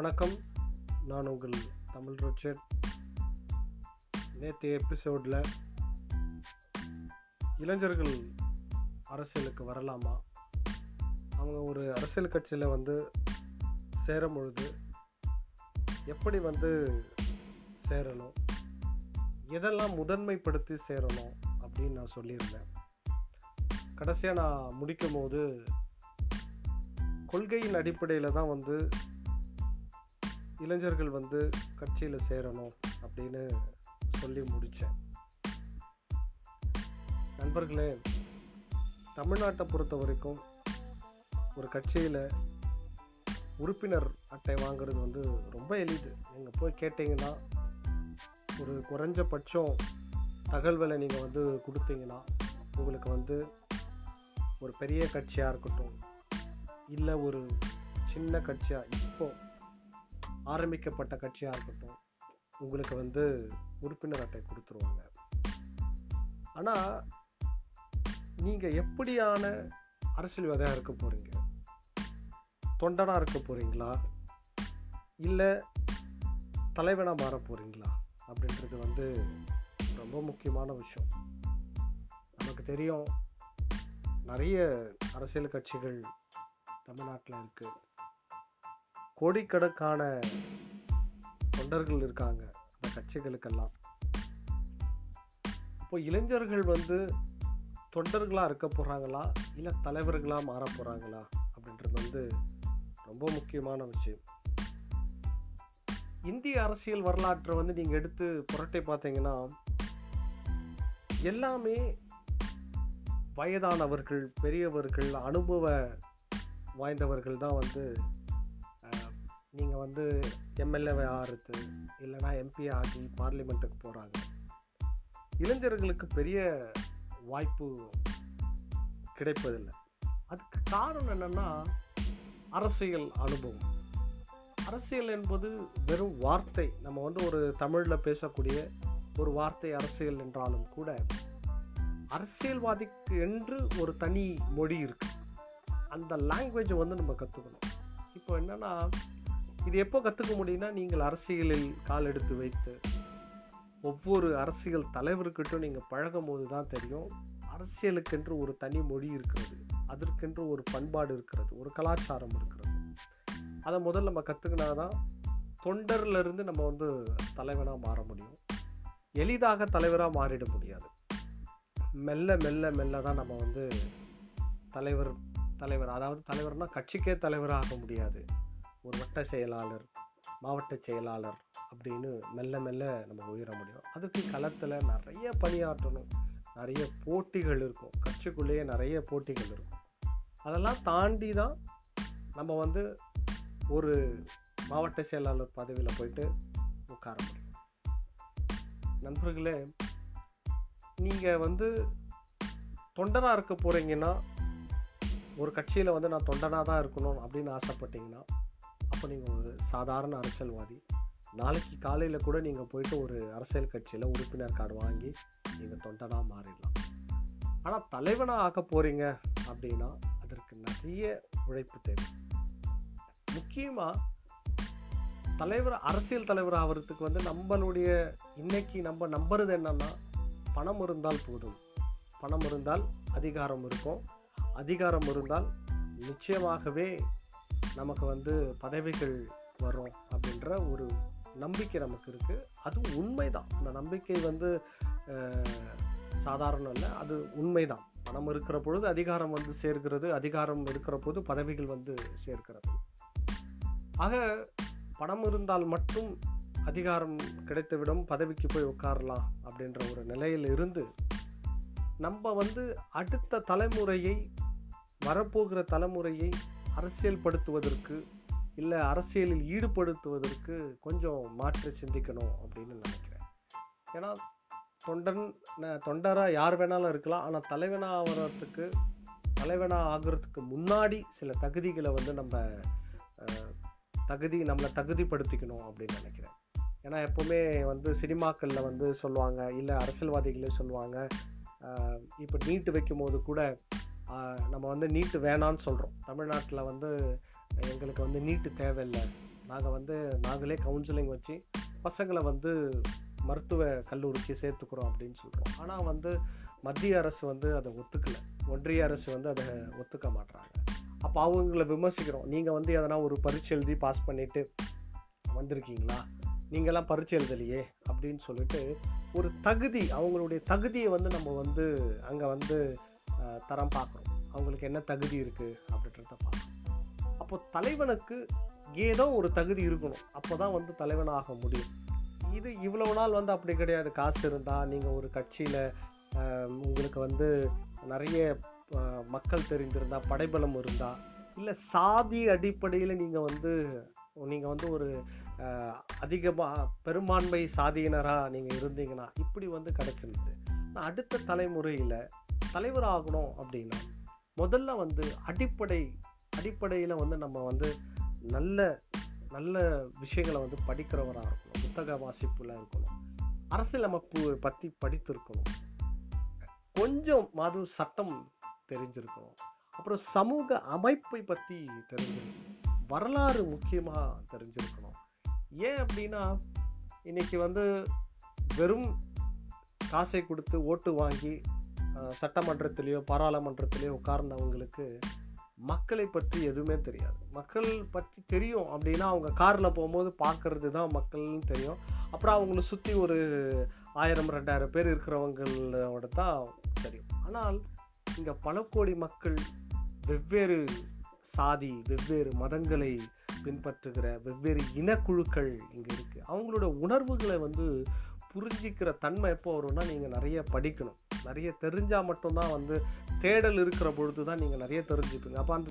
வணக்கம். நான் உங்கள் தமிழ் ரிச்சர்ட் நேற்று எபிசோடில் இளைஞர்கள் அரசியலுக்கு வரலாமா? அவங்க ஒரு அரசியல் கட்சியில் வந்து சேரும் பொழுது எப்படி வந்து சேரணும்? எதெல்லாம் முதன்மைப்படுத்தி சேரணும் அப்படின்னு நான் சொல்லியிருந்தேன். கடைசியாக நான் முடிக்கும் போது கொள்கையின் அடிப்படையில் தான் வந்து இளைஞர்கள் வந்து கட்சியில் சேரணும் அப்படின்னு சொல்லி முடித்தேன் நண்பர்களே தமிழ்நாட்டை பொறுத்த வரைக்கும் ஒரு கட்சியில் உறுப்பினர் அட்டை வாங்குறது வந்து ரொம்ப எளிது. நீங்கள் போய் கேட்டிங்கன்னா ஒரு குறைஞ்சபட்சம் தகவலை நீங்கள் வந்து கொடுத்தீங்கன்னா உங்களுக்கு வந்து ஒரு பெரிய கட்சியாக இருக்கட்டும் இல்லை ஒரு சின்ன கட்சியாக இப்போ ஆரம்பிக்கப்பட்ட கட்சியாக இருக்கட்டும் உங்களுக்கு வந்து உறுப்பினர் அட்டை கொடுத்துருவாங்க. ஆனால் நீங்கள் எப்படியான அரசியல்வாதியாக இருக்க போகிறீங்க தொண்டனாக இருக்க போகிறீங்களா இல்லை தலைவனாக மாற போகிறீங்களா அப்படின்றது வந்து ரொம்ப முக்கியமான விஷயம். நமக்கு தெரியும் நிறைய அரசியல் கட்சிகள் தமிழ்நாட்டில் இருக்குது கோடிக்கணக்கான தொண்டர்கள் இருக்காங்க அந்த கட்சிகளுக்கெல்லாம். இப்போ இளைஞர்கள் வந்து தொண்டர்களாக இருக்க போகிறாங்களா இல்லை தலைவர்களாக மாற போகிறாங்களா அப்படின்றது வந்து ரொம்ப முக்கியமான விஷயம். இந்திய அரசியல் வரலாற்றை வந்து நீங்கள் எடுத்து புரட்டை பார்த்தீங்கன்னா எல்லாமே வயதானவர்கள் பெரியவர்கள் அனுபவ வாய்ந்தவர்கள் தான் வந்து நீங்கள் வந்து எம்எல்ஏவை ஆறுது இல்லைனா எம்பி ஆகி பார்லிமெண்ட்டுக்கு போகிறாங்க இளைஞர்களுக்கு பெரிய வாய்ப்பு கிடைப்பதில்லை. அதுக்கு காரணம் என்னென்னா அரசியல் அனுபவம். அரசியல் என்பது வெறும் வார்த்தை. நம்ம வந்து ஒரு தமிழில் பேசக்கூடிய ஒரு வார்த்தை அரசியல் என்றாலும் கூட அரசியல்வாதிக்கு என்று ஒரு தனி மொழி இருக்குது அந்த லாங்குவேஜை வந்து நம்ம கற்றுக்கணும் இப்போ என்னென்னா இது எப்போ கற்றுக்க முடியும்னா நீங்கள் அரசியலில் கால் எடுத்து வைத்து ஒவ்வொரு அரசியல் தலைவர்கிட்டும் நீங்கள் பழகும் போது தான் தெரியும் அரசியலுக்கென்று ஒரு தனி மொழி இருக்கிறது அதற்கென்று ஒரு பண்பாடு இருக்கிறது ஒரு கலாச்சாரம் இருக்கிறது. அதை முதல்ல நம்ம கற்றுக்கினா தான் தொண்டர்லேருந்து நம்ம வந்து தலைவனாக மாற முடியும். எளிதாக தலைவராக மாறிட முடியாது. மெல்ல மெல்ல மெல்ல தான் நம்ம வந்து தலைவர் தலைவர் அதாவது தலைவர்னால் கட்சிக்கே தலைவராக முடியாது. ஒரு வட்ட செயலாளர் மாவட்ட செயலாளர் அப்படின்னு மெல்ல மெல்ல நம்ம உயர முடியும். அதுக்கு களத்தில் நிறைய பணியாற்றணும். நிறைய போட்டிகள் இருக்கும். கட்சிக்குள்ளேயே நிறைய போட்டிகள் இருக்கும். அதெல்லாம் தாண்டி தான் நம்ம வந்து ஒரு மாவட்ட செயலாளர் பதவியில் போயிட்டு உட்கார முடியும். நண்பர்களே நீங்கள் வந்து தொண்டராக இருக்க போகிறீங்கன்னா ஒரு கட்சியில் வந்து நான் தொண்டனாக தான் இருக்கணும் அப்படின்னு ஆசைப்பட்டீங்கன்னா அப்போ நீங்கள் ஒரு சாதாரண அரசியல்வாதி. நாளைக்கு காலையில் கூட நீங்கள் போயிட்டு ஒரு அரசியல் கட்சியில் உறுப்பினர் கார்டு வாங்கி நீங்கள் தொண்டனாக மாறிடலாம். ஆனால் தலைவனாக ஆக்க போகிறீங்க அப்படின்னா அதற்கு நிறைய உழைப்பு தேவை. முக்கியமாக தலைவர் அரசியல் தலைவர் ஆகிறதுக்கு வந்து நம்மளுடைய இன்னைக்கு நம்ம நம்புறது என்னன்னா பணம் இருந்தால் போதும். பணம் இருந்தால் அதிகாரம் இருக்கும். அதிகாரம் இருந்தால் நிச்சயமாகவே நமக்கு வந்து பதவிகள் வரும் அப்படின்ற ஒரு நம்பிக்கை நமக்கு இருக்குது அதுவும் உண்மைதான். அந்த நம்பிக்கை வந்து சாதாரணம் இல்லை. அது உண்மைதான். பணம் இருக்கிற பொழுது அதிகாரம் வந்து சேர்க்கிறது அதிகாரம் இருக்கிற போது பதவிகள் வந்து சேர்க்கிறது. ஆக பணம் இருந்தால் மட்டும் அதிகாரம் கிடைத்துவிடும் பதவிக்கு போய் உட்காரலாம் அப்படின்ற ஒரு நிலையில் இருந்து நம்ம வந்து அடுத்த தலைமுறையை வரப்போகிற தலைமுறையை அரசியல்படுத்துவதற்கு இல்லை அரசியலில் ஈடுபடுத்துவதற்கு கொஞ்சம் மாற்றி சிந்திக்கணும் அப்படின்னு நினைக்கிறேன். ஏன்னா தொண்டன் தொண்டராக யார் வேணாலும் இருக்கலாம். ஆனால் தலைவனாக ஆகிறதுக்கு தலைவனாக ஆகிறதுக்கு முன்னாடி சில தகுதிகளை வந்து நம்ம தகுதி நம்மளை தகுதிப்படுத்திக்கணும் அப்படின்னு நினைக்கிறேன். ஏன்னா எப்போவுமே வந்து சினிமாக்களில் வந்து சொல்லுவாங்க இல்லை அரசியல்வாதிகளே சொல்லுவாங்க இப்போ நீட்டு வைக்கும் போது கூட நம்ம வந்து நீட்டு வேணான்னு சொல்கிறோம் தமிழ்நாட்டில் வந்து எங்களுக்கு வந்து நீட்டு தேவையில்லை. நாங்கள் வந்து நாங்களே கவுன்சிலிங் வச்சு பசங்களை வந்து மருத்துவ கல்லூரிக்கு சேர்த்துக்கிறோம் அப்படின்னு சொல்கிறோம் ஆனால் வந்து மத்திய அரசு வந்து அதை ஒத்துக்கல. ஒன்றிய அரசு வந்து அதை ஒத்துக்க மாட்றாங்க. அப்போ அவங்கள விமர்சிக்கிறோம். நீங்கள் வந்து எதனா ஒரு பரீட்சை எழுதி பாஸ் பண்ணிவிட்டு வந்திருக்கீங்களா? நீங்களாம் பரீட்சை எழுதலையே அப்படின்னு சொல்லிட்டு ஒரு தகுதி அவங்களுடைய தகுதியை வந்து நம்ம வந்து அங்கே வந்து தரம் பார்க்குறோம் அவங்களுக்கு என்ன தகுதி இருக்குது அப்படின்றத பார்க்கணும். அப்போ தலைவனுக்கு ஏதோ ஒரு தகுதி இருக்கணும். அப்போ தான் வந்து தலைவனாக முடியும். இது இவ்வளவு நாள் வந்து அப்படி கிடையாது. காசு இருந்தால் நீங்கள் ஒரு கட்சியில் உங்களுக்கு வந்து நிறைய மக்கள் தெரிந்திருந்தா படைபலம் இருந்தால் இல்லை சாதி அடிப்படையில் நீங்கள் வந்து நீங்கள் வந்து ஒரு அதிகமாக பெரும்பான்மை சாதியினராக நீங்கள் இருந்தீங்கன்னா இப்படி வந்து கிடச்சிருந்தது. அடுத்த தலைமுறையில் தலைவர் ஆகணும் அப்படின்னா முதல்ல வந்து அடிப்படை அடிப்படையில் வந்து நம்ம வந்து நல்ல நல்ல விஷயங்களை வந்து படிக்கிறவராக இருக்கணும். புத்தக வாசிப்பில் இருக்கணும். அரசியலமைப்பு பற்றி படித்திருக்கணும். கொஞ்சம் மாது சட்டம் தெரிஞ்சிருக்கணும். அப்புறம் சமூக அமைப்பை பற்றி தெரிஞ்சிருக்கணும் வரலாறு முக்கியமாக தெரிஞ்சிருக்கணும். ஏன் அப்படின்னா இன்னைக்கு வந்து வெறும் காசை கொடுத்து ஓட்டு வாங்கி சட்டமன்றத்திலேயோ பாராளுமன்றத்திலேயோ உட்கார்ந்தவங்களுக்கு மக்களை பற்றி எதுவுமே தெரியாது. மக்கள் பற்றி தெரியும். அப்படின்னா அவங்க காரில் போகும்போது பார்க்கறது தான் மக்கள்னு தெரியும். அப்புறம் அவங்கள சுற்றி ஒரு ஆயிரம் ரெண்டாயிரம் பேர் இருக்கிறவங்களோட தான் தெரியும். ஆனால் இங்கே பல கோடி மக்கள் வெவ்வேறு சாதி வெவ்வேறு மதங்களை பின்பற்றுகிற வெவ்வேறு இனக்குழுக்கள் இங்கே இருக்குது அவங்களோட உணர்வுகளை வந்து புரிஞ்சிக்கிற தன்மை எப்போ வரும்னா நீங்கள் நிறைய படிக்கணும். நிறைய தெரிஞ்சால் மட்டும்தான் வந்து தேடல் இருக்கிற பொழுது தான் நீங்கள் நிறைய தெரிஞ்சுப்பீங்க. அப்போ அந்த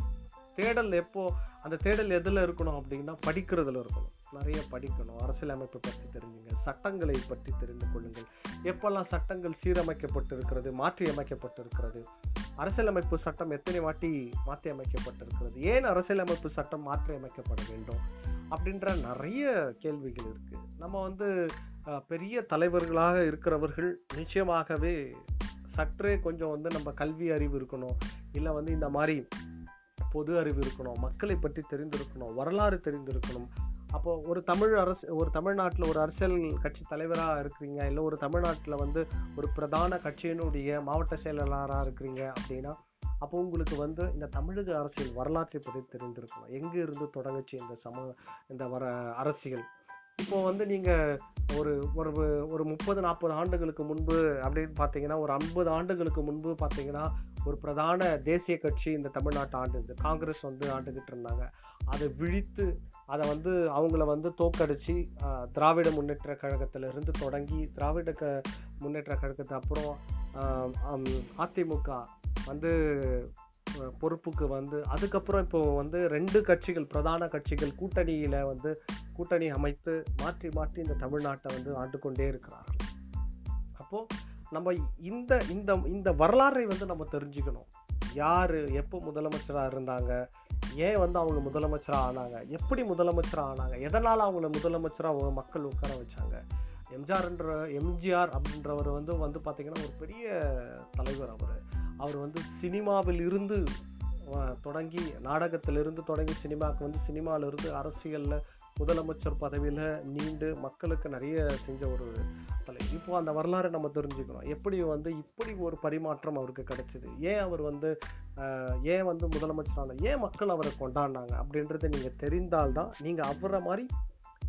தேடல் எப்போது அந்த தேடல் எதில் இருக்கணும் அப்படின்னா படிக்கிறதுல இருக்கணும். நிறைய படிக்கணும். அரசியலமைப்பை பற்றி தெரிஞ்சுங்க. சட்டங்களை பற்றி தெரிந்து கொள்ளுங்கள். எப்போல்லாம் சட்டங்கள் சீரமைக்கப்பட்டிருக்கிறது மாற்றி அமைக்கப்பட்டிருக்கிறது அரசியலமைப்பு சட்டம் எத்தனை வாட்டி மாற்றி அமைக்கப்பட்டிருக்கிறது ஏன் அரசியலமைப்பு சட்டம் மாற்றி அமைக்கப்பட வேண்டும்? அப்படின்ற நிறைய கேள்விகள் இருக்குது நம்ம வந்து பெரிய தலைவர்களாக இருக்கிறவர்கள் நிச்சயமாகவே சற்றே கொஞ்சம் வந்து நம்ம கல்வி அறிவு இருக்கணும். இல்லை வந்து இந்த மாதிரி பொது அறிவு இருக்கணும். மக்களை பற்றி தெரிந்திருக்கணும். வரலாறு தெரிந்திருக்கணும். அப்போ ஒரு தமிழ் அரசு ஒரு தமிழ்நாட்டில் ஒரு அரசியல் கட்சி தலைவராக இருக்கிறீங்க. இல்லை ஒரு தமிழ்நாட்டில் வந்து ஒரு பிரதான கட்சியினுடைய மாவட்ட செயலாளராக இருக்கிறீங்க அப்படின்னா அப்போ உங்களுக்கு வந்து இந்த தமிழக அரசியல் வரலாற்றை பற்றி தெரிந்திருக்கணும். எங்கே இருந்து தொடங்குச்சு இந்த சம இந்த வர அரசியல்? இப்போ வந்து நீங்கள் ஒரு ஒரு ஒரு முப்பது நாற்பது ஆண்டுகளுக்கு முன்பு அப்படின்னு பார்த்தீங்கன்னா ஒரு ஐம்பது ஆண்டுகளுக்கு முன்பு பார்த்தீங்கன்னா ஒரு பிரதான தேசிய கட்சி இந்த தமிழ்நாட்டை ஆண்டுது காங்கிரஸ் வந்து ஆண்டுகிட்டு இருந்தாங்க அதை விழித்து அதை வந்து அவங்கள வந்து தோக்கடிச்சு திராவிட முன்னேற்ற கழகத்திலிருந்து தொடங்கி திராவிட க முன்னேற்ற கழகத்து அப்புறம் அதிமுக வந்து பொறுப்புக்கு வந்து அதுக்கப்புறம் இப்போ வந்து ரெண்டு கட்சிகள் பிரதான கட்சிகள் கூட்டணியில் வந்து கூட்டணி அமைத்து மாற்றி மாற்றி இந்த தமிழ்நாட்டை வந்து ஆண்டு கொண்டே இருக்கிறார்கள். அப்போது நம்ம இந்த இந்த இந்த வரலாறை வந்து நம்ம தெரிஞ்சுக்கணும். யார் எப்போ முதலமைச்சராக இருந்தாங்க ஏன் வந்து அவங்க முதலமைச்சராக ஆனாங்க எப்படி முதலமைச்சராக ஆனாங்க எதனால் அவங்கள முதலமைச்சராக மக்கள் உட்கார வச்சாங்க? எம்ஜிஆர்ன்ற எம்ஜிஆர் அப்படின்றவர் வந்து வந்து பார்த்திங்கன்னா ஒரு பெரிய தலைவர் அவர். அவர் வந்து சினிமாவில் இருந்து தொடங்கி நாடகத்திலிருந்து தொடங்கி சினிமாவுக்கு வந்து சினிமாவிலிருந்து அரசியலில் முதலமைச்சர் பதவியில் நீண்டு மக்களுக்கு நிறைய செஞ்ச ஒரு தலை இப்போ அந்த வரலாறை நம்ம தெரிஞ்சுக்கணும் எப்படி வந்து இப்படி ஒரு பரிமாற்றம் அவருக்கு கிடைச்சிது? ஏன் அவர் வந்து ஏன் வந்து முதலமைச்சரான ஏன் மக்கள் அவரை கொண்டாடினாங்க? அப்படின்றத நீங்கள் தெரிந்தால்தான் நீங்கள் அவரை மாதிரி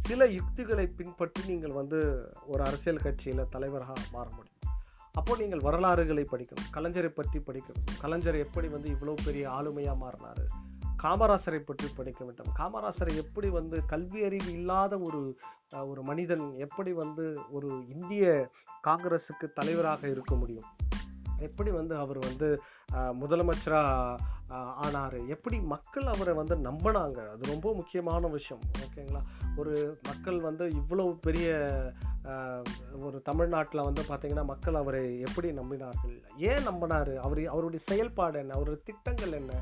சில யுக்திகளை பின்பற்றி நீங்கள் வந்து ஒரு அரசியல் கட்சியில் தலைவராக மாற முடியும். அப்போ நீங்கள் வரலாறுகளை படிக்கணும். கலைஞரை பற்றி படிக்கணும். கலைஞர் எப்படி வந்து இவ்வளோ பெரிய ஆளுமையாக மாறினாரு? காமராசரை பற்றி படிக்க வேண்டும். காமராசரை எப்படி வந்து கல்வி அறிவு இல்லாத ஒரு ஒரு மனிதன் எப்படி வந்து ஒரு இந்திய காங்கிரஸுக்கு தலைவராக இருக்க முடியும்? எப்படி வந்து அவர் வந்து முதலமைச்சராக ஆனார்? எப்படி மக்கள் அவரை வந்து நம்பினாங்க? அது ரொம்ப முக்கியமான விஷயம். ஓகேங்களா? ஒரு மக்கள் வந்து இவ்வளவு பெரிய ஒரு தமிழ்நாட்டில் வந்து பார்த்திங்கன்னா மக்கள் அவரை எப்படி நம்பினார்கள்? ஏன் நம்பினாரு? அவர் அவருடைய செயல்பாடு என்ன? அவருடைய திட்டங்கள் என்ன?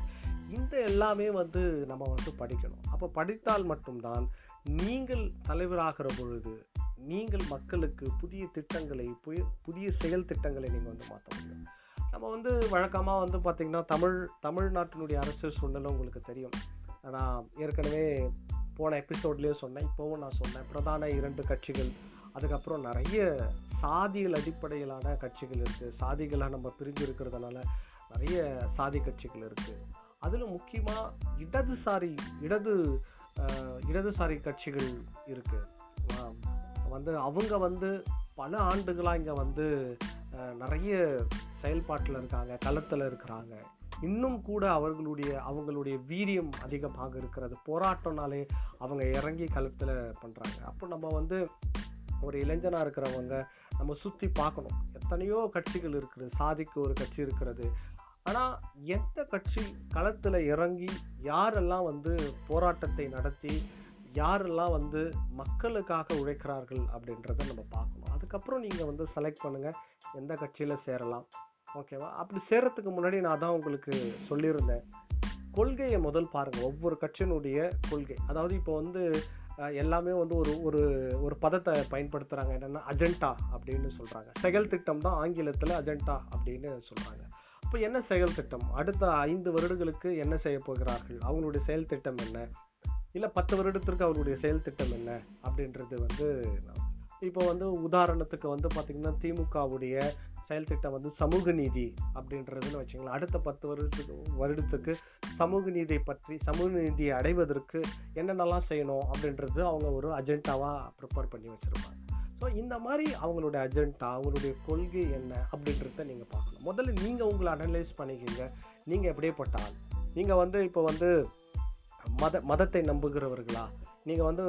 இந்த எல்லாமே வந்து நம்ம வந்து படிக்கணும். அப்போ படித்தால் மட்டும்தான் நீங்கள் தலைவராகிற பொழுது நீங்கள் மக்களுக்கு புதிய திட்டங்களை புய புதிய செயல் திட்டங்களை நீங்கள் வந்து மாற்ற முடியும். நம்ம வந்து வழக்கமாக வந்து பார்த்திங்கன்னா தமிழ் தமிழ்நாட்டினுடைய அரசியல் சூழ்நிலை உங்களுக்கு தெரியும். நான் ஏற்கனவே போன எபிசோட்லேயும் சொன்னேன் இப்போவும் நான் சொன்னேன் பிரதான இரண்டு கட்சிகள் அதுக்கப்புறம் நிறைய சாதிகள் அடிப்படையிலான கட்சிகள் இருக்குது சாதிகளாக நம்ம பிரிஞ்சு இருக்கிறதுனால நிறைய சாதி கட்சிகள் இருக்குது அதில் முக்கியமாக இடதுசாரி இடது இடதுசாரி கட்சிகள் இருக்குது வந்து அவங்க வந்து பல ஆண்டுகளாக இங்கே வந்து நிறைய செயல்பாட்டில் இருக்காங்க களத்தில் இருக்கிறாங்க. இன்னும் கூட அவர்களுடைய அவங்களுடைய வீரியம் அதிகமாக இருக்கிறது. போராட்டம்னாலே அவங்க இறங்கி களத்தில் பண்ணுறாங்க அப்போ நம்ம வந்து ஒரு இளைஞனாக இருக்கிறவங்க நம்ம சுற்றி பார்க்கணும். எத்தனையோ கட்சிகள் இருக்குது. சாதிக்கு ஒரு கட்சி இருக்கிறது. ஆனால் எந்த கட்சி களத்தில் இறங்கி யாரெல்லாம் வந்து போராட்டத்தை நடத்தி யாரெல்லாம் வந்து மக்களுக்காக உழைக்கிறார்கள் அப்படின்றத நம்ம பார்க்கணும். அதுக்கப்புறம் நீங்கள் வந்து செலக்ட் பண்ணுங்கள் எந்த கட்சியில் சேரலாம். ஓகேவா அப்படி சேரத்துக்கு முன்னாடி நான் தான் உங்களுக்கு சொல்லியிருந்தேன். கொள்கையை முதல் பாருங்கள் ஒவ்வொரு கட்சியினுடைய கொள்கை. அதாவது இப்போ வந்து எல்லாமே வந்து ஒரு ஒரு ஒரு பதத்தை பயன்படுத்துகிறாங்க என்னென்னா அஜெண்டா அப்படின்னு சொல்கிறாங்க செயல் திட்டம் தான் ஆங்கிலத்தில் அஜெண்டா அப்படின்னு சொல்கிறாங்க அப்போ என்ன செயல் திட்டம்? அடுத்த ஐந்து வருடங்களுக்கு என்ன செய்ய போகிறார்கள்? அவங்களுடைய செயல் திட்டம் என்ன? இல்லை பத்து வருடத்திற்கு அவருடைய செயல் திட்டம் என்ன? அப்படின்றது வந்து நான் இப்போ வந்து உதாரணத்துக்கு வந்து பார்த்திங்கன்னா திமுகவுடைய செயல் திட்டம் வந்து சமூக நீதி அப்படின்றதுன்னு வச்சுங்களேன். அடுத்த பத்து வருடத்துக்கு வருடத்துக்கு சமூக நீதியை பற்றி சமூக நீதியை அடைவதற்கு என்னென்னலாம் செய்யணும் அப்படின்றது அவங்க ஒரு அஜெண்டாவாக ப்ரிப்பேர் பண்ணி வச்சுருப்பாங்க. ஸோ இந்த மாதிரி அவங்களுடைய அஜெண்டா அவங்களுடைய கொள்கை என்ன அப்படின்றத நீங்கள் பார்க்கணும். முதல்ல நீங்கள் உங்களை அனலைஸ் பண்ணிக்கோங்க. நீங்கள் எப்படியேப்பட்ட ஆள் நீங்கள் வந்து இப்போ வந்து மத மதத்தை நம்புகிறவர்களா? நீங்கள் வந்து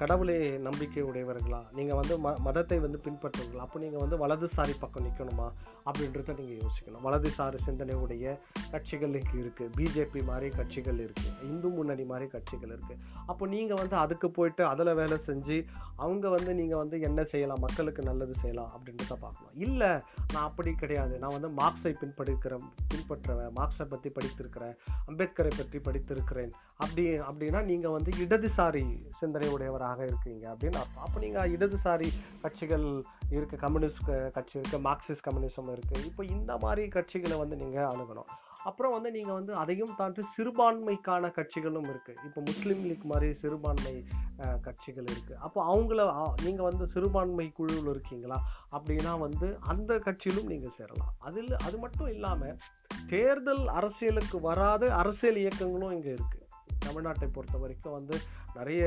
கடவுளை நம்பிக்கை உடையவர்களா நீங்கள் வந்து ம மதத்தை வந்து பின்பற்றுவீங்களா அப்போ நீங்கள் வந்து வலதுசாரி பக்கம் நிற்கணுமா அப்படின்றத நீங்கள் யோசிக்கணும். வலதுசாரி சிந்தனை உடைய கட்சிகள் இங்கே இருக்குது பிஜேபி மாதிரி கட்சிகள் இருக்குது இந்து முன்னணி மாதிரி கட்சிகள் இருக்குது அப்போ நீங்கள் வந்து அதுக்கு போயிட்டு அதில் வேலை செஞ்சு அவங்க வந்து நீங்கள் வந்து என்ன செய்யலாம்? மக்களுக்கு நல்லது செய்யலாம் அப்படின்றத பார்க்கலாம் இல்லை நான் அப்படி கிடையாது. நான் வந்து மார்க்ஸை பின்பற்றுக்கிறேன் பின்பற்றுவேன் மார்க்ஸை பற்றி படித்திருக்கிறேன். அம்பேத்கரை பற்றி படித்திருக்கிறேன். அப்படி அப்படின்னா நீங்கள் வந்து இடதுசாரி சிந்தனை தலைவராக இருக்கீங்க அப்படின்னு அர்த்தம் அப்போ நீங்கள் இடதுசாரி கட்சிகள் இருக்குது கம்யூனிஸ்ட் கட்சி இருக்குது மார்க்சிஸ்ட் கம்யூனிசம் இருக்குது இப்போ இந்த மாதிரி கட்சிகளை வந்து நீங்கள் அணுகணும். அப்புறம் வந்து நீங்கள் வந்து அதையும் தாண்டி சிறுபான்மைக்கான கட்சிகளும் இருக்குது இப்போ முஸ்லீம் லீக் மாதிரி சிறுபான்மை கட்சிகள் இருக்குது அப்போ அவங்கள நீங்கள் வந்து சிறுபான்மை குழுவில் இருக்கீங்களா? அப்படின்னா வந்து அந்த கட்சியிலும் நீங்கள் சேரலாம். அதில் அது மட்டும் இல்லாமல் தேர்தல் அரசியலுக்கு வராத அரசியல் இயக்கங்களும் இங்கே இருக்குது தமிழ்நாட்டை பொறுத்த வரைக்கும் வந்து நிறைய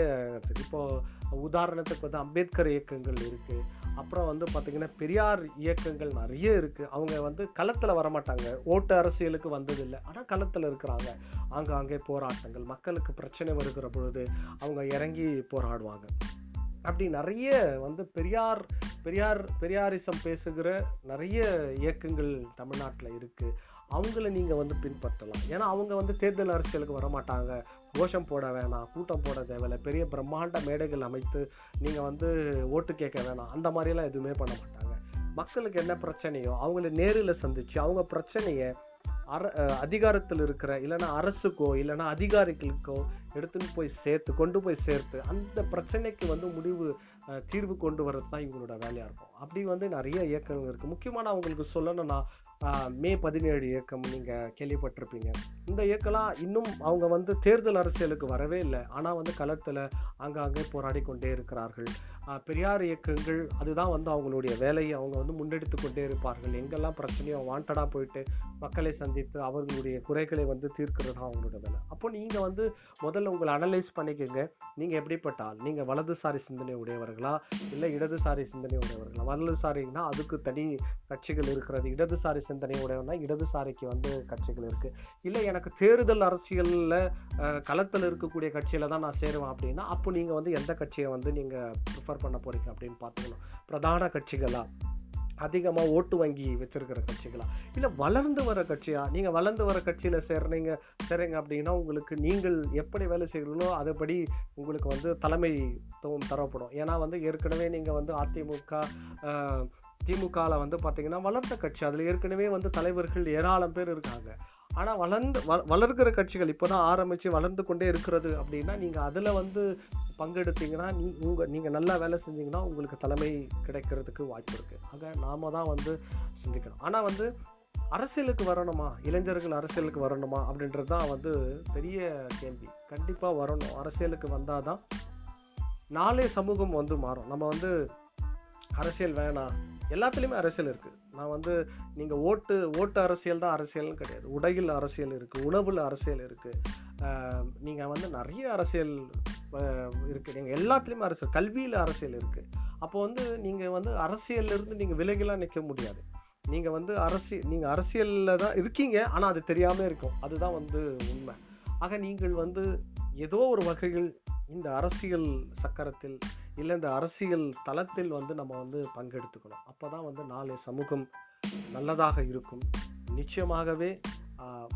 இப்போது உதாரணத்துக்கு வந்து அம்பேத்கர் இயக்கங்கள் இருக்குது அப்புறம் வந்து பார்த்திங்கன்னா பெரியார் இயக்கங்கள் நிறைய இருக்குது அவங்க வந்து களத்தில் வரமாட்டாங்க. ஓட்டு அரசியலுக்கு வந்ததில்லை. ஆனால் களத்தில் இருக்கிறாங்க. ஆங்காங்கே போராட்டங்கள் மக்களுக்கு பிரச்சனை வருகிற பொழுது அவங்க இறங்கி போராடுவாங்க. அப்படி நிறைய வந்து பெரியார் பெரியார் பெரியாரிசம் பேசுகிற நிறைய இயக்கங்கள் தமிழ்நாட்டில் இருக்குது அவங்கள நீங்கள் வந்து பின்பற்றலாம். ஏன்னா அவங்க வந்து தேர்தல் அரசியலுக்கு வரமாட்டாங்க. கோஷம் போட வேணாம் கூட்டம் போட தேவையில்லை. பெரிய பிரம்மாண்ட மேடைகள் அமைத்து நீங்கள் வந்து ஓட்டு கேட்க வேணாம். அந்த மாதிரியெல்லாம் எதுவுமே பண்ண மாட்டாங்க. மக்களுக்கு என்ன பிரச்சனையோ அவங்கள நேரில் சந்தித்து அவங்க பிரச்சனையை அர அதிகாரத்தில் இருக்கிற இல்லைன்னா அரசுக்கோ இல்லைன்னா அதிகாரிகளுக்கோ எடுத்துன்னு போய் சேர்த்து கொண்டு போய் சேர்த்து அந்த பிரச்சனைக்கு வந்து முடிவு தீர்வு கொண்டு வரது தான் இவங்களோட வேலையாக இருக்கும். அப்படி வந்து நிறைய இயக்கங்கள் இருக்குது முக்கியமான அவங்களுக்கு சொல்லணும்னா மே பதினேழு இயக்கம் நீங்கள் கேள்விப்பட்டிருப்பீங்க. இந்த இயக்கம்லாம் இன்னும் அவங்க வந்து தேர்தல் அரசியலுக்கு வரவே இல்லை. ஆனால் வந்து களத்தில் ஆங்காங்கே போராடி கொண்டே இருக்கிறார்கள். பெரியார் இயக்கங்கள் அதுதான் வந்து அவங்களுடைய வேலையை அவங்க வந்து முன்னெடுத்து கொண்டே இருப்பார்கள். எங்கெல்லாம் பிரச்சனையோ வாண்டடாக போயிட்டு மக்களை சந்தித்து அவர்களுடைய குறைகளை வந்து தீர்க்கிறது தான் அவங்களோட வேலை. அப்போ நீங்கள் வந்து முதல்ல உங்களை அனலைஸ் பண்ணிக்கோங்க. நீங்கள் எப்படிப்பட்ட ஆள்? நீங்கள் வலதுசாரி சிந்தனை உடையவர்களா? இல்லை இடதுசாரி சிந்தனை உடையவர்களா? வலதுசாரின்னா அதுக்கு தனி கட்சிகள் இருக்கிறது. இடதுசாரி சிந்தனை உடையவனா இடதுசாரிக்கு வந்து கட்சிகள் இருக்குது இல்லை எனக்கு தேர்தல் அரசியலில் களத்தில் இருக்கக்கூடிய கட்சியில் தான் நான் சேருவேன் அப்படின்னா அப்போ நீங்கள் வந்து எந்த கட்சியை வந்து நீங்கள் ப்ரிஃபர் பண்ண போகிறீங்க அப்படின்னு பார்த்துக்கணும். பிரதான கட்சிகளாக அதிகமாக ஓட்டு வங்கி வச்சிருக்கிற கட்சிகளா? இல்லை வளர்ந்து வர கட்சியா? நீங்கள் வளர்ந்து வர கட்சியில் சேர்றீங்க சரிங்க அப்படின்னா உங்களுக்கு நீங்கள் எப்படி வேலை செய்கிறீங்களோ அதுபடி உங்களுக்கு வந்து தலைமைத்துவம் தரப்படும். ஏன்னா வந்து ஏற்கனவே நீங்கள் வந்து அதிமுக திமுகவில் வந்து பார்த்திங்கன்னா வளர்ந்த கட்சி. அதில் ஏற்கனவே வந்து தலைவர்கள் ஏராளம் பேர் இருக்காங்க. ஆனால் வளர்ந்து வ வளர்கிற கட்சிகள் இப்போ தான் ஆரம்பித்து வளர்ந்து கொண்டே இருக்கிறது அப்படின்னா நீங்கள் அதில் வந்து பங்கெடுத்தீங்கன்னா நீ உங்கள் நீங்கள் நல்லா வேலை செஞ்சீங்கன்னா உங்களுக்கு தலைமை கிடைக்கிறதுக்கு வாய்ப்பு இருக்குது ஆக நாம தான் வந்து சிந்திக்கணும். ஆனால் வந்து அரசியலுக்கு வரணுமா? இளைஞர்கள் அரசியலுக்கு வரணுமா? அப்படின்றது தான் வந்து பெரிய கேள்வி. கண்டிப்பாக வரணும். அரசியலுக்கு வந்தால் தான் நாளே சமூகம் வந்து மாறும். நம்ம வந்து அரசியல் வேணாம். எல்லாத்துலேயுமே அரசியல் இருக்குது நான் வந்து நீங்கள் ஓட்டு ஓட்டு அரசியல் தான் அரசியல்னு கிடையாது. உடையில் அரசியல் இருக்குது உணவில் அரசியல் இருக்குது நீங்கள் வந்து நிறைய அரசியல் இருக்குது நீங்கள் எல்லாத்துலேயுமே அரசியல் கல்வியில் அரசியல் இருக்குது அப்போ வந்து நீங்கள் வந்து அரசியல்ல இருந்து நீங்க விலகிலாம் நிற்க முடியாது. நீங்கள் வந்து அரசியல் நீங்கள் அரசியலில் தான் இருக்கீங்க. ஆனால் அது தெரியாமல் இருக்கும். அதுதான் வந்து உண்மை. ஆக நீங்கள் வந்து ஏதோ ஒரு வகையில் இந்த அரசியல் சக்கரத்தில் இல்லை இந்த அரசியல் தளத்தில் வந்து நம்ம வந்து பங்கெடுத்துக்கணும். அப்போ தான் வந்து நாளை சமூகம் நல்லதாக இருக்கும். நிச்சயமாகவே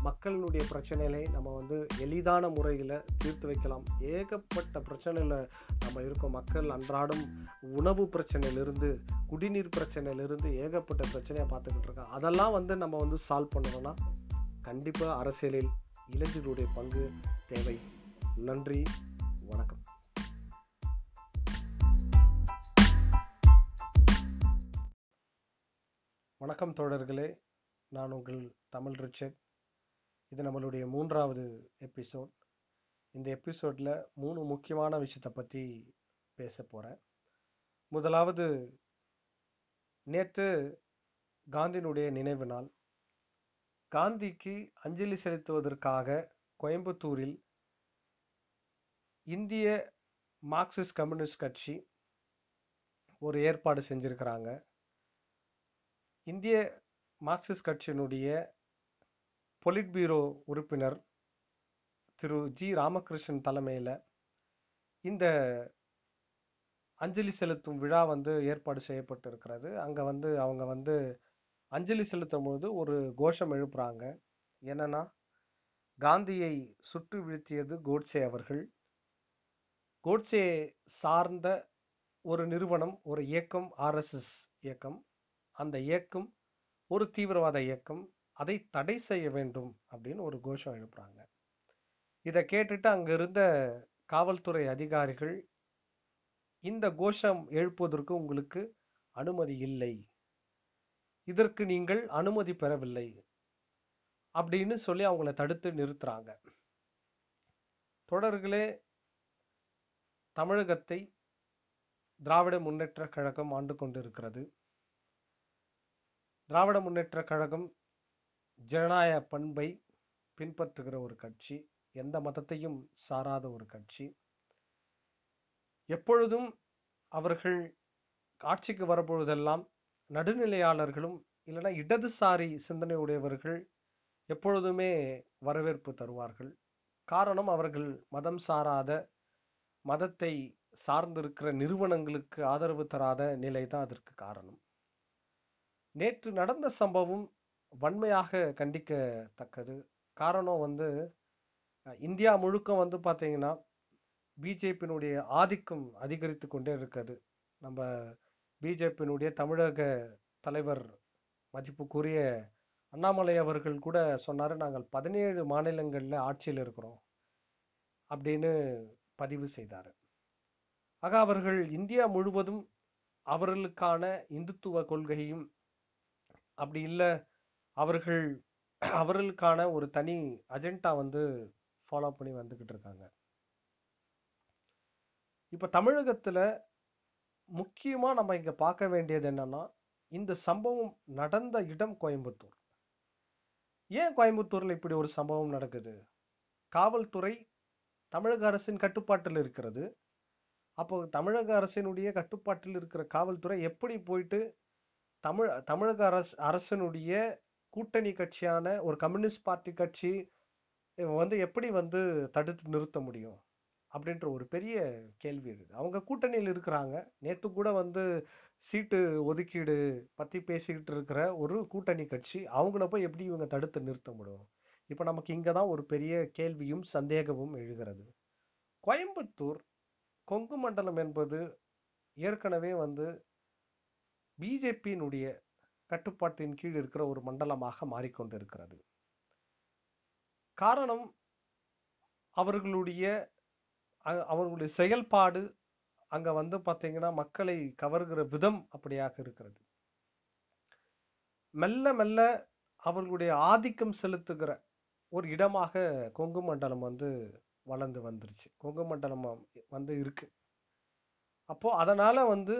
மக்களினுடைய பிரச்சனைகளை நம்ம வந்து எளிதான முறையில் தீர்த்து வைக்கலாம். ஏகப்பட்ட பிரச்சனையில் நம்ம இருக்கோம். மக்கள் அன்றாடம் உணவு பிரச்சனையிலிருந்து குடிநீர் பிரச்சனையிலிருந்து ஏகப்பட்ட பிரச்சனையை பார்த்துக்கிட்டு இருக்கோம் அதெல்லாம் வந்து நம்ம வந்து சால்வ் பண்ணணும்னா கண்டிப்பாக அரசியலில் இளைஞர்களுடைய பங்கு தேவை. நன்றி. வணக்கம். வணக்கம் தோழர்களே. நான் உங்கள் தமிழ் ரிச்சர்ட் இது நம்மளுடைய மூன்றாவது எபிசோட் இந்த எபிசோடில் மூணு முக்கியமான விஷயத்தை பற்றி பேச போகிறேன் முதலாவது நேற்று காந்தியினுடைய நினைவு நாள். காந்திக்கு அஞ்சலி செலுத்துவதற்காக கோயம்புத்தூரில் இந்திய மார்க்சிஸ்ட் கம்யூனிஸ்ட் கட்சி ஒரு ஏற்பாடு செஞ்சுருக்கிறாங்க. இந்திய மார்க்சிஸ்ட் கட்சியினுடைய பொலிட் பீரோ உறுப்பினர் திரு ஜி. ராமகிருஷ்ணன் தலைமையில் இந்த அஞ்சலி செலுத்தும் விழா வந்து ஏற்பாடு செய்யப்பட்டிருக்கிறது. அங்கே வந்து அவங்க வந்து அஞ்சலி செலுத்தும் போது ஒரு கோஷம் எழுப்புறாங்க. என்னன்னா காந்தியை சுட்டு வீழ்த்தியது கோட்சே அவர்கள். கோட்சே சார்ந்த ஒரு நிறுவனம் ஒரு இயக்கம் ஆர்எஸ்எஸ் இயக்கம். அந்த இயக்கம் ஒரு தீவிரவாத இயக்கம். அதை தடை செய்ய வேண்டும் அப்படின்னு ஒரு கோஷம் எழுப்புறாங்க. இதை கேட்டுட்டு அங்க இருந்த காவல்துறை அதிகாரிகள் இந்த கோஷம் எழுப்புவதற்கு உங்களுக்கு அனுமதி இல்லை. இதற்கு நீங்கள் அனுமதி பெறவில்லை அப்படின்னு சொல்லி அவங்கள தடுத்து நிறுத்துறாங்க. தொடர்களே தமிழகத்தை திராவிட முன்னேற்ற கழகம் ஆண்டு கொண்டிருக்கிறது. திராவிட முன்னேற்ற கழகம் ஜனநாயக பண்பை பின்பற்றுகிற ஒரு கட்சி எந்த மதத்தையும் சாராத ஒரு கட்சி. எப்பொழுதும் அவர்கள் ஆட்சிக்கு வரப்பொழுதெல்லாம் நடுநிலையாளர்களும் இல்லைன்னா இடதுசாரி சிந்தனை உடையவர்கள் எப்பொழுதுமே வரவேற்பு தருவார்கள். காரணம் அவர்கள் மதம் சாராத மதத்தை சார்ந்திருக்கிற நிறுவனங்களுக்கு ஆதரவு தராத நிலை தான் அதற்கு காரணம். நேற்று நடந்த சம்பவம் வன்மையாக கண்டிக்கத்தக்கது. காரணம் வந்து இந்தியா முழுக்க வந்து பார்த்தீங்கன்னா பிஜேபியினுடைய ஆதிக்கம் அதிகரித்து கொண்டே இருக்குது நம்ம பிஜேபியினுடைய தமிழக தலைவர் மதிப்புக்குரிய அண்ணாமலை அவர்கள் கூட சொன்னார் நாங்கள் பதினேழு மாநிலங்களில் ஆட்சியில் இருக்கிறோம் அப்படின்னு பதிவு செய்தார். ஆக அவர்கள் இந்தியா முழுவதும் அவர்களுக்கான இந்துத்துவ கொள்கையும் அப்படி இல்லை அவர்கள் அவர்களுக்கான ஒரு தனி அஜெண்டா வந்து ஃபாலோ பண்ணி வந்துகிட்டு இருக்காங்க. இப்ப தமிழகத்துல முக்கியமா நம்ம இங்க பார்க்க வேண்டியது என்னன்னா இந்த சம்பவம் நடந்த இடம் கோயம்புத்தூர். ஏன் கோயம்புத்தூர்ல இப்படி ஒரு சம்பவம் நடக்குது? காவல்துறை தமிழக அரசின் கட்டுப்பாட்டில் இருக்கிறது. அப்போ தமிழக அரசினுடைய கட்டுப்பாட்டில் இருக்கிற காவல்துறை எப்படி போயிட்டு தமிழ் தமிழக அரசு அரசனுடைய கூட்டணி கட்சியான ஒரு கம்யூனிஸ்ட் பார்ட்டி கட்சி வந்து எப்படி வந்து தடுத்து நிறுத்த முடியும்? அப்படின்ற ஒரு பெரிய கேள்வி இருக்கு அவங்க கூட்டணியில் இருக்கிறாங்க. நேற்று கூட வந்து சீட்டு ஒதுக்கீடு பத்தி பேசிக்கிட்டு இருக்கிற ஒரு கூட்டணி கட்சி அவங்கள போய் எப்படி இவங்க தடுத்து நிறுத்த முடியும்? இப்ப நமக்கு இங்க தான் ஒரு பெரிய கேள்வியும் சந்தேகமும் எழுகிறது. கோயம்புத்தூர் கொங்கு மண்டலம் என்பது ஏற்கனவே வந்து பிஜேபியினுடைய கட்டுப்பாட்டின் கீழ் இருக்கிற ஒரு மண்டலமாக மாறிக்கொண்டிருக்கிறது. காரணம் அவர்களுடைய அ- அவர்களுடைய செயல்பாடு அங்க வந்து பாத்தீங்கன்னா மக்களை கவர்கிற விதம் அப்படியாக இருக்கிறது. மெல்ல மெல்ல அவர்களுடைய ஆதிக்கம் செலுத்துகிற ஒரு இடமாக கொங்கு மண்டலம் வந்து வளர்ந்து வந்துருச்சு. கொங்கு மண்டலம் வந்து இருக்கு. அப்போ அதனால வந்து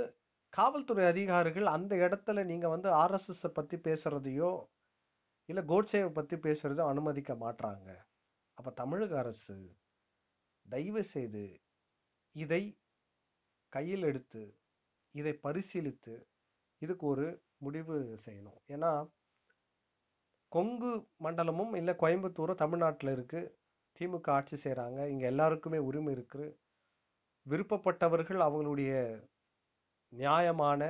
காவல்துறை அதிகாரிகள் அந்த இடத்துல நீங்கள் வந்து ஆர்எஸ்எஸ்ஸை பற்றி பேசுகிறதையோ இல்லை கோட்சேவை பற்றி பேசுறதோ அனுமதிக்க மாட்டாங்க அப்போ தமிழக அரசு தயவு செய்து இதை கையில் எடுத்து இதை பரிசீலித்து இதுக்கு ஒரு முடிவு செய்யணும். ஏன்னா கொங்கு மண்டலமும் இல்லை கோயம்புத்தூரும் தமிழ்நாட்டில் இருக்குது திமுக ஆட்சி செய்கிறாங்க இங்கே எல்லாருக்குமே உரிமை இருக்குது விருப்பப்பட்டவர்கள் அவங்களுடைய நியாயமான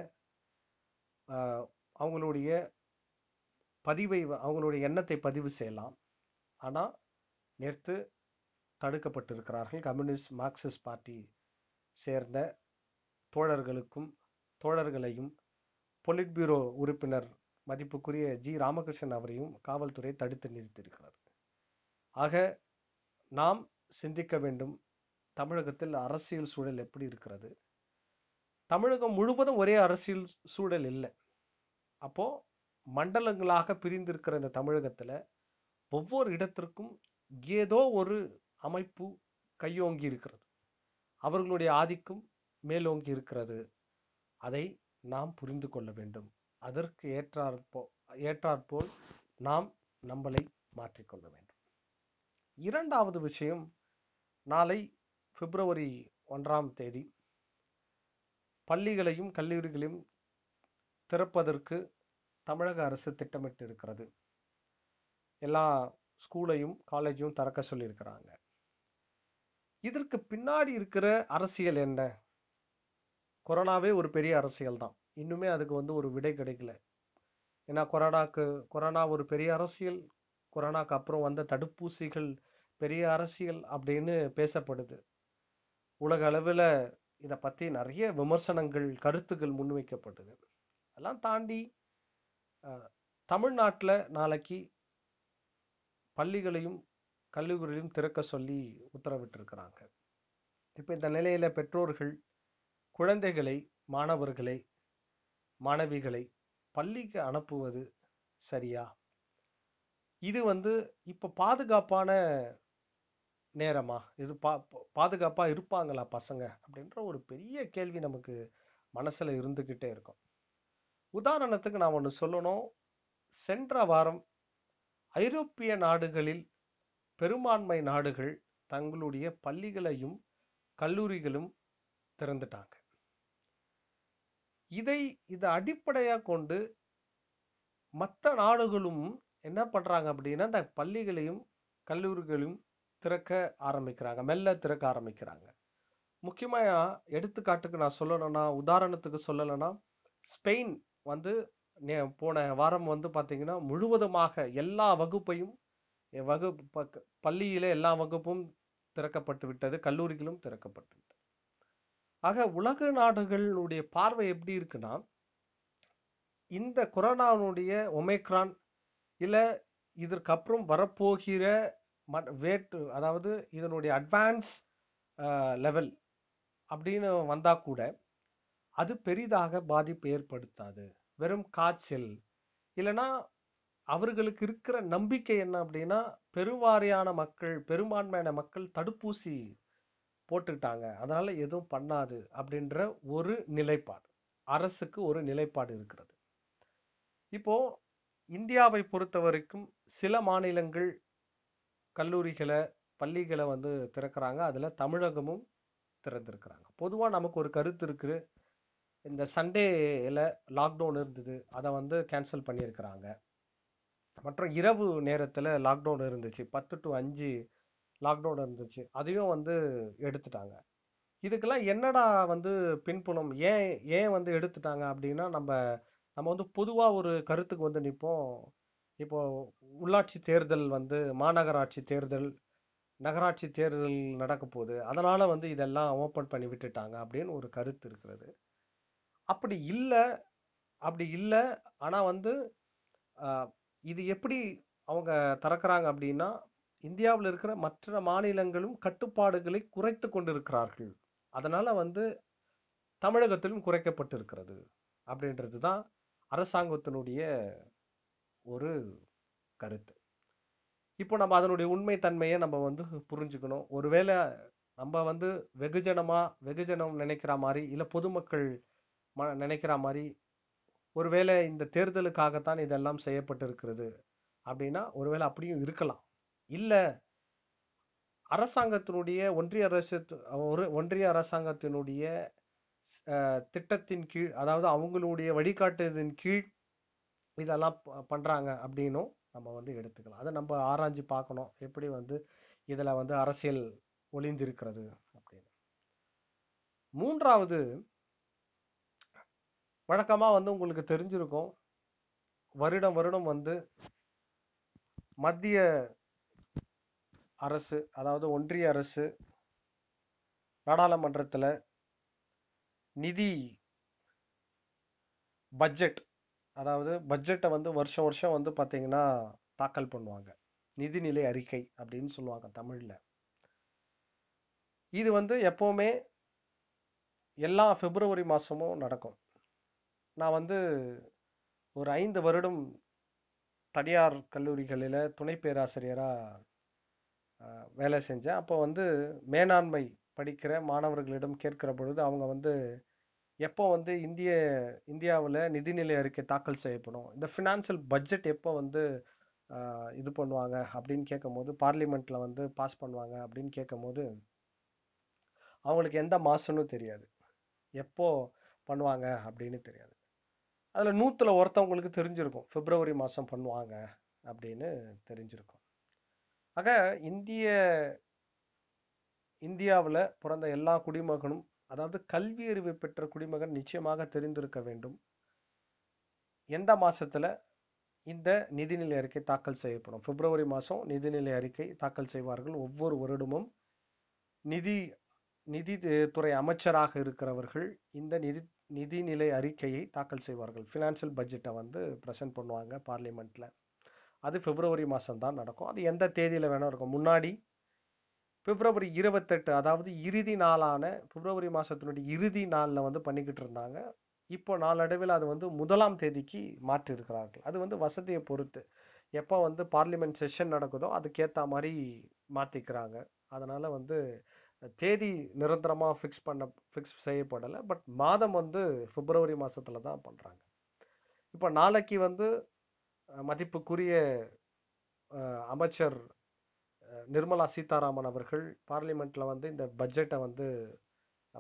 அவங்களுடைய பதிவை அவங்களுடைய எண்ணத்தை பதிவு செய்யலாம். ஆனால் நேற்று தடுக்கப்பட்டிருக்கிறார்கள். கம்யூனிஸ்ட் மார்க்சிஸ்ட் பார்ட்டி சேர்ந்த தோழர்களுக்கும் தோழர்களையும் பொலிட் பியூரோ உறுப்பினர் மதிப்புக்குரிய ஜி. ராமகிருஷ்ணன் அவரையும் காவல்துறை தடுத்து நிறுத்தியிருக்கிறது. ஆக நாம் சிந்திக்க வேண்டும் தமிழகத்தில் அரசியல் சூழல் எப்படி இருக்கிறது? தமிழகம் முழுவதும் ஒரே அரசியல் சூழல் இல்லை. அப்போ மண்டலங்களாக பிரிந்திருக்கிற இந்த தமிழகத்துல ஒவ்வொரு இடத்திற்கும் ஏதோ ஒரு அமைப்பு கையோங்கி இருக்கிறது. அவர்களுடைய ஆதிக்கம் மேலோங்கி இருக்கிறது. அதை நாம் புரிந்து கொள்ள வேண்டும். அதற்கு ஏற்றாற்போ ஏற்றாற்போல் நாம் நம்மளை மாற்றிக்கொள்ள வேண்டும். இரண்டாவது விஷயம் நாளை பிப்ரவரி ஒன்றாம் தேதி பள்ளிகளையும் கல்லூரிகளையும் திறப்பதற்கு தமிழக அரசு திட்டமிட்டு இருக்கிறது எல்லா ஸ்கூலையும் காலேஜையும் திறக்க சொல்லியிருக்கிறாங்க. இதற்கு பின்னாடி இருக்கிற அரசியல் என்ன? கொரோனாவே ஒரு பெரிய அரசியல் தான். இன்னுமே அதுக்கு வந்து ஒரு விடை கிடைக்கல. ஏன்னா கொரோனாக்கு கொரோனா ஒரு பெரிய அரசியல் கொரோனாக்கு அப்புறம் வந்த தடுப்பூசிகள் பெரிய அரசியல் அப்படின்னு பேசப்படுது. உலக அளவில் இதை பற்றி நிறைய விமர்சனங்கள் கருத்துக்கள் முன்வைக்கப்பட்டது. அதெல்லாம் தாண்டி தமிழ்நாட்டில் நாளைக்கு பள்ளிகளையும் கல்லூரிகளையும் திறக்க சொல்லி உத்தரவிட்டிருக்கிறாங்க. இப்போ இந்த நிலையில் பெற்றோர்கள் குழந்தைகளை மாணவர்களை மாணவிகளை பள்ளிக்கு அனுப்புவது சரியா? இது வந்து இப்போ பாதுகாப்பான நேரமா? இது பா பாதுகாப்பாக இருப்பாங்களா பசங்க? அப்படின்ற ஒரு பெரிய கேள்வி நமக்கு மனசில் இருந்துக்கிட்டே இருக்கும். உதாரணத்துக்கு நான் ஒன்று சொல்லணும். சென்ற வாரம் ஐரோப்பிய நாடுகளில் பெரும்பான்மை நாடுகள் தங்களுடைய பள்ளிகளையும் கல்லூரிகளும் திறந்துட்டாங்க. இதை இதை அடிப்படையாக கொண்டு மற்ற நாடுகளும் என்ன பண்ணுறாங்க அப்படின்னா இந்த பள்ளிகளையும் கல்லூரிகளையும் திறக்க ஆரம்பிக்கிறாங்க மெல்ல திறக்க ஆரம்பிக்கிறாங்க. முக்கியமாக எடுத்துக்காட்டுக்கு நான் சொல்லணும்னா உதாரணத்துக்கு சொல்லலைன்னா ஸ்பெயின் வந்து போன வாரம் வந்து பார்த்தீங்கன்னா முழுவதுமாக எல்லா வகுப்பையும் வகுப்பு பள்ளியில எல்லா வகுப்பும் திறக்கப்பட்டு விட்டது கல்லூரிகளும் திறக்கப்பட்டு விட்டது. ஆக உலக நாடுகளுடைய பார்வை எப்படி இருக்குன்னா இந்த கொரோனாவுடைய ஒமைக்ரான் இல்ல இதற்கப்புறம் வரப்போகிற வேட்டு அதாவது இதனுடைய அட்வான்ஸ் லெவல் அப்படின்னு வந்தா கூட அது பெரிதாக பாதிப்பு ஏற்படுத்தாது. வெறும் காய்ச்சல். இல்லைன்னா அவர்களுக்கு இருக்கிற நம்பிக்கை என்ன அப்படின்னா பெருவாரியான மக்கள் பெரும்பான்மையான மக்கள் தடுப்பூசி போட்டுக்கிட்டாங்க. அதனால எதுவும் பண்ணாது அப்படின்ற ஒரு நிலைப்பாடு. அரசுக்கு ஒரு நிலைப்பாடு இருக்கிறது. இப்போ இந்தியாவை பொறுத்த வரைக்கும் சில மாநிலங்கள் கல்லூரிகளை பள்ளிகளை வந்து திறக்கிறாங்க. அதில் தமிழகமும் திறந்திருக்கிறாங்க. பொதுவாக நமக்கு ஒரு கருத்து இருக்குது. இந்த சண்டேயில் லாக்டவுன் இருந்தது. அதை வந்து கேன்சல் பண்ணியிருக்கிறாங்க மற்றும் இரவு நேரத்தில் லாக்டவுன் இருந்துச்சு. பத்து டு அஞ்சு லாக்டவுன் இருந்துச்சு. அதையும் வந்து எடுத்துட்டாங்க. இதுக்கெல்லாம் என்னடா வந்து பின்புலம்? ஏன் ஏன் வந்து எடுத்துட்டாங்க அப்படின்னா நம்ம நம்ம வந்து பொதுவாக ஒரு கருத்துக்கு வந்து நிற்போம் இப்போ உள்ளாட்சி தேர்தல் வந்து மாநகராட்சி தேர்தல் நகராட்சி தேர்தல் நடக்க போகுது. அதனால வந்து இதெல்லாம் ஓப்பன் பண்ணி விட்டுட்டாங்க அப்படின்னு ஒரு கருத்து இருக்கிறது. அப்படி இல்லை அப்படி இல்லை. ஆனால் வந்து இது எப்படி அவங்க திறக்கிறாங்க அப்படின்னா இந்தியாவில் இருக்கிற மற்ற மாநிலங்களும் கட்டுப்பாடுகளை குறைத்து கொண்டிருக்கிறார்கள். அதனால வந்து தமிழகத்திலும் குறைக்கப்பட்டிருக்கிறது அப்படின்றது தான் அரசாங்கத்தினுடைய ஒரு கருத்து. இப்போ நம்ம அதனுடைய உண்மை தன்மையை நம்ம வந்து புரிஞ்சுக்கணும். ஒருவேளை நம்ம வந்து வெகுஜனமா வெகுஜனம் நினைக்கிற மாதிரி இல்ல பொதுமக்கள் ம- நினைக்கிற மாதிரி ஒருவேளை இந்த தேர்தலுக்காகத்தான் இதெல்லாம் செய்யப்பட்டிருக்கிறது அப்படின்னா ஒருவேளை அப்படியும் இருக்கலாம். இல்ல அரசாங்கத்தினுடைய ஒன்றிய அரசு ஒரு ஒன்றிய அரசாங்கத்தினுடைய திட்டத்தின் கீழ் அதாவது அவங்களுடைய வழிகாட்டுதலின் கீழ் இதெல்லாம் பண்ணுறாங்க பண்றாங்க அப்படின்னும் நம்ம வந்து எடுத்துக்கலாம். அதை நம்ம ஆராய்ஞ்சு பார்க்கணும். எப்படி வந்து இதுல வந்து அரசியல் ஒளிந்திருக்கிறது அப்படின்னு. மூன்றாவது வழக்கமா வந்து உங்களுக்கு தெரிஞ்சிருக்கும். வருடம் வருடம் வந்து மத்திய அரசு அதாவது ஒன்றிய அரசு நாடாளுமன்றத்தில் நிதி பட்ஜெட் அதாவது பட்ஜெட்டை வந்து வருஷம் வருஷம் வந்து பார்த்தீங்கன்னா தாக்கல் பண்ணுவாங்க. நிதிநிலை அறிக்கை அப்படின்னு சொல்லுவாங்க தமிழில். இது வந்து எப்போவுமே எல்லா பிப்ரவரி மாதமும் நடக்கும். நான் வந்து ஒரு ஐந்து வருடம் தனியார் கல்லூரிகளில் துணை பேராசிரியராக வேலை செஞ்சேன். அப்போ வந்து மேலாண்மை படிக்கிற மாணவர்களிடம் கேட்கிற பொழுது அவங்க வந்து எப்போ வந்து இந்திய இந்தியாவில் நிதிநிலை அறிக்கை தாக்கல் செய்யப்படும்? இந்த ஃபினான்சியல் பட்ஜெட் எப்போ வந்து இது பண்ணுவாங்க அப்படின்னு கேட்கும்போது பார்லிமெண்ட்ல வந்து பாஸ் பண்ணுவாங்க அப்படின்னு கேட்கும்போது அவங்களுக்கு எந்த மாசம்னு தெரியாது. எப்போ பண்ணுவாங்க அப்படின்னு தெரியாது. அதில் நூற்றுல ஒருத்தவங்களுக்கு தெரிஞ்சிருக்கும். பிப்ரவரி மாதம் பண்ணுவாங்க அப்படின்னு தெரிஞ்சிருக்கும். ஆக இந்திய இந்தியாவில் பிறந்த எல்லா குடிமகனும் அதாவது கல்வி அறிவு பெற்ற குடிமகன் நிச்சயமாக தெரிந்திருக்க வேண்டும். எந்த மாசத்துல? இந்த நிதிநிலை அறிக்கை தாக்கல் செய்யப்படும். பிப்ரவரி மாதம் நிதிநிலை அறிக்கை தாக்கல் செய்வார்கள். ஒவ்வொரு வருடமும் நிதி நிதி துறை அமைச்சராக இருக்கிறவர்கள் இந்த நிதி நிதிநிலை அறிக்கையை தாக்கல் செய்வார்கள். ஃபினான்ஷியல் பட்ஜெட்டை வந்து ப்ரெசென்ட் பண்ணுவாங்க பார்லிமெண்ட்டில் அது பிப்ரவரி மாதம் தான் நடக்கும். அது எந்த தேதியில் வேணால் இருக்கும். முன்னாடி பிப்ரவரி இருபத்தெட்டு அதாவது இறுதி நாளான பிப்ரவரி மாதத்தினுடைய இறுதி நாளில் வந்து பண்ணிக்கிட்டு இருந்தாங்க. இப்போ நாளடைவில் அது வந்து முதலாம் தேதிக்கு மாற்றிருக்கிறார்கள் அது வந்து வசதியை பொறுத்து எப்போ வந்து பார்லிமெண்ட் செஷன் நடக்குதோ அதுக்கேற்ற மாதிரி மாற்றிக்கிறாங்க அதனால் வந்து தேதி நிரந்தரமாக ஃபிக்ஸ் பண்ண ஃபிக்ஸ் செய்யப்படலை. பட் மாதம் வந்து பிப்ரவரி மாதத்தில் தான் பண்ணுறாங்க இப்போ நாளைக்கு வந்து மதிப்புக்குரிய அமைச்சர் நிர்மலா சீதாராமன் அவர்கள் பார்லிமெண்ட்ல வந்து இந்த பட்ஜெட்டை வந்து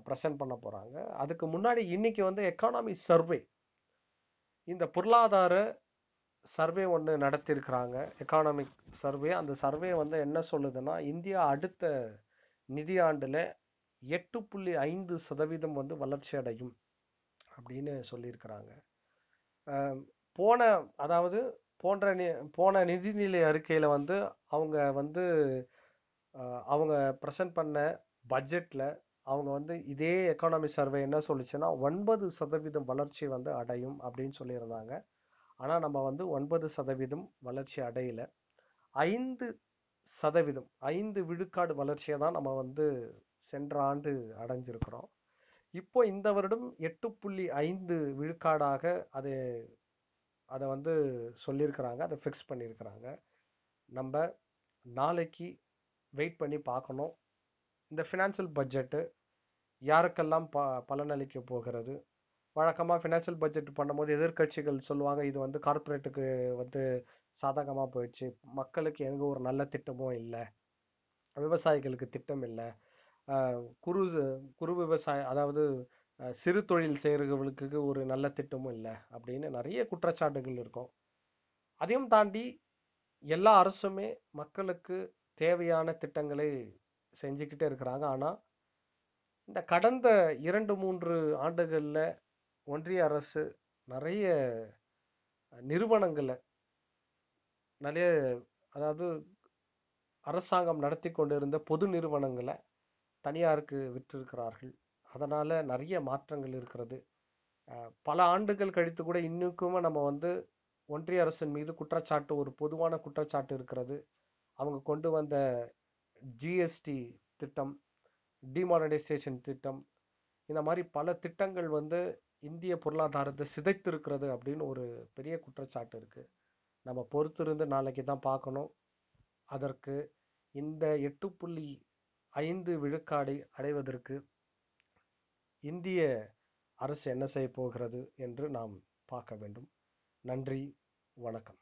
ப்ரெசென்ட் பண்ண போறாங்க. அதுக்கு முன்னாடி இன்னைக்கு வந்து எக்கானமி சர்வே இந்த பொருளாதார சர்வே ஒன்று நடத்தியிருக்கிறாங்க. எக்கானமிக் சர்வே அந்த சர்வே வந்து என்ன சொல்லுதுன்னா இந்தியா அடுத்த நிதியாண்டில் எட்டு புள்ளி ஐந்து சதவீதம் வந்து வளர்ச்சி அடையும் அப்படின்னு சொல்லியிருக்கிறாங்க. போன அதாவது போன்ற நி- போன நிதிநிலை அறிக்கையில் வந்து அவங்க வந்து அவங்க ப்ரெசென்ட் பண்ண பட்ஜெட்டில் அவங்க வந்து இதே எக்கானமி சர்வே என்ன சொல்லுச்சுன்னா ஒன்பது சதவீதம் வளர்ச்சி வந்து அடையும் அப்படின்னு சொல்லியிருந்தாங்க. ஆனால் நம்ம வந்து ஒன்பது சதவீதம் வளர்ச்சி அடையல. ஐந்து சதவீதம் ஐந்து விழுக்காடு வளர்ச்சியை தான் நம்ம வந்து சென்ற ஆண்டு அடைஞ்சிருக்கிறோம். இப்போ இந்த வருடம் எட்டு புள்ளி ஐந்து விழுக்காடாக அது அதை வந்து சொல்லியிருக்கிறாங்க அதை ஃபிக்ஸ் பண்ணியிருக்கிறாங்க நம்ம நாளைக்கு வெயிட் பண்ணி பார்க்கணும் இந்த ஃபினான்ஷியல் பட்ஜெட்டு யாருக்கெல்லாம் ப பலனளிக்க போகிறது? வழக்கமாக ஃபினான்ஷியல் பட்ஜெட் பண்ணும்போது எதிர்க்கட்சிகள் சொல்லுவாங்க இது வந்து கார்ப்பரேட்டுக்கு வந்து சாதகமாக போயிடுச்சு. மக்களுக்கு எங்கே ஒரு நல்ல திட்டமும் இல்லை. விவசாயிகளுக்கு திட்டம் இல்லை. குறு குறு விவசாய அதாவது சிறு தொழில் செய்கிறவர்களுக்கு ஒரு நல்ல திட்டமும் இல்லை அப்படின்னு நிறைய குற்றச்சாட்டுகள் இருக்கும். அதையும் தாண்டி எல்லா அரசுமே மக்களுக்கு தேவையான திட்டங்களை செஞ்சுக்கிட்டே இருக்கிறாங்க. ஆனால் இந்த கடந்த இரண்டு மூன்று ஆண்டுகளில் ஒன்றிய அரசு நிறைய நிறுவனங்களை நிறைய அதாவது அரசாங்கம் நடத்தி கொண்டிருந்த பொது நிறுவனங்களை தனியாருக்கு விற்றிருக்கிறார்கள். அதனால் நிறைய மாற்றங்கள் இருக்கிறது. பல ஆண்டுகள் கழித்து கூட இன்னைக்குமே நம்ம வந்து ஒன்றிய அரசின் மீது குற்றச்சாட்டு ஒரு பொதுவான குற்றச்சாட்டு இருக்கிறது. அவங்க கொண்டு வந்த ஜிஎஸ்டி திட்டம் டிமானடைசேஷன் திட்டம் இந்த மாதிரி பல திட்டங்கள் வந்து இந்திய பொருளாதாரத்தை சிதைத்திருக்கிறது அப்படின்னு ஒரு பெரிய குற்றச்சாட்டு இருக்கு. நம்ம பொறுத்திருந்து நாளைக்கு தான் பார்க்கணும். அதற்கு இந்த எட்டு புள்ளி ஐந்து விழுக்காடை அடைவதற்கு இந்திய அரசு என்ன செய்ய போகிறது என்று நாம் பார்க்க வேண்டும். நன்றி வணக்கம்.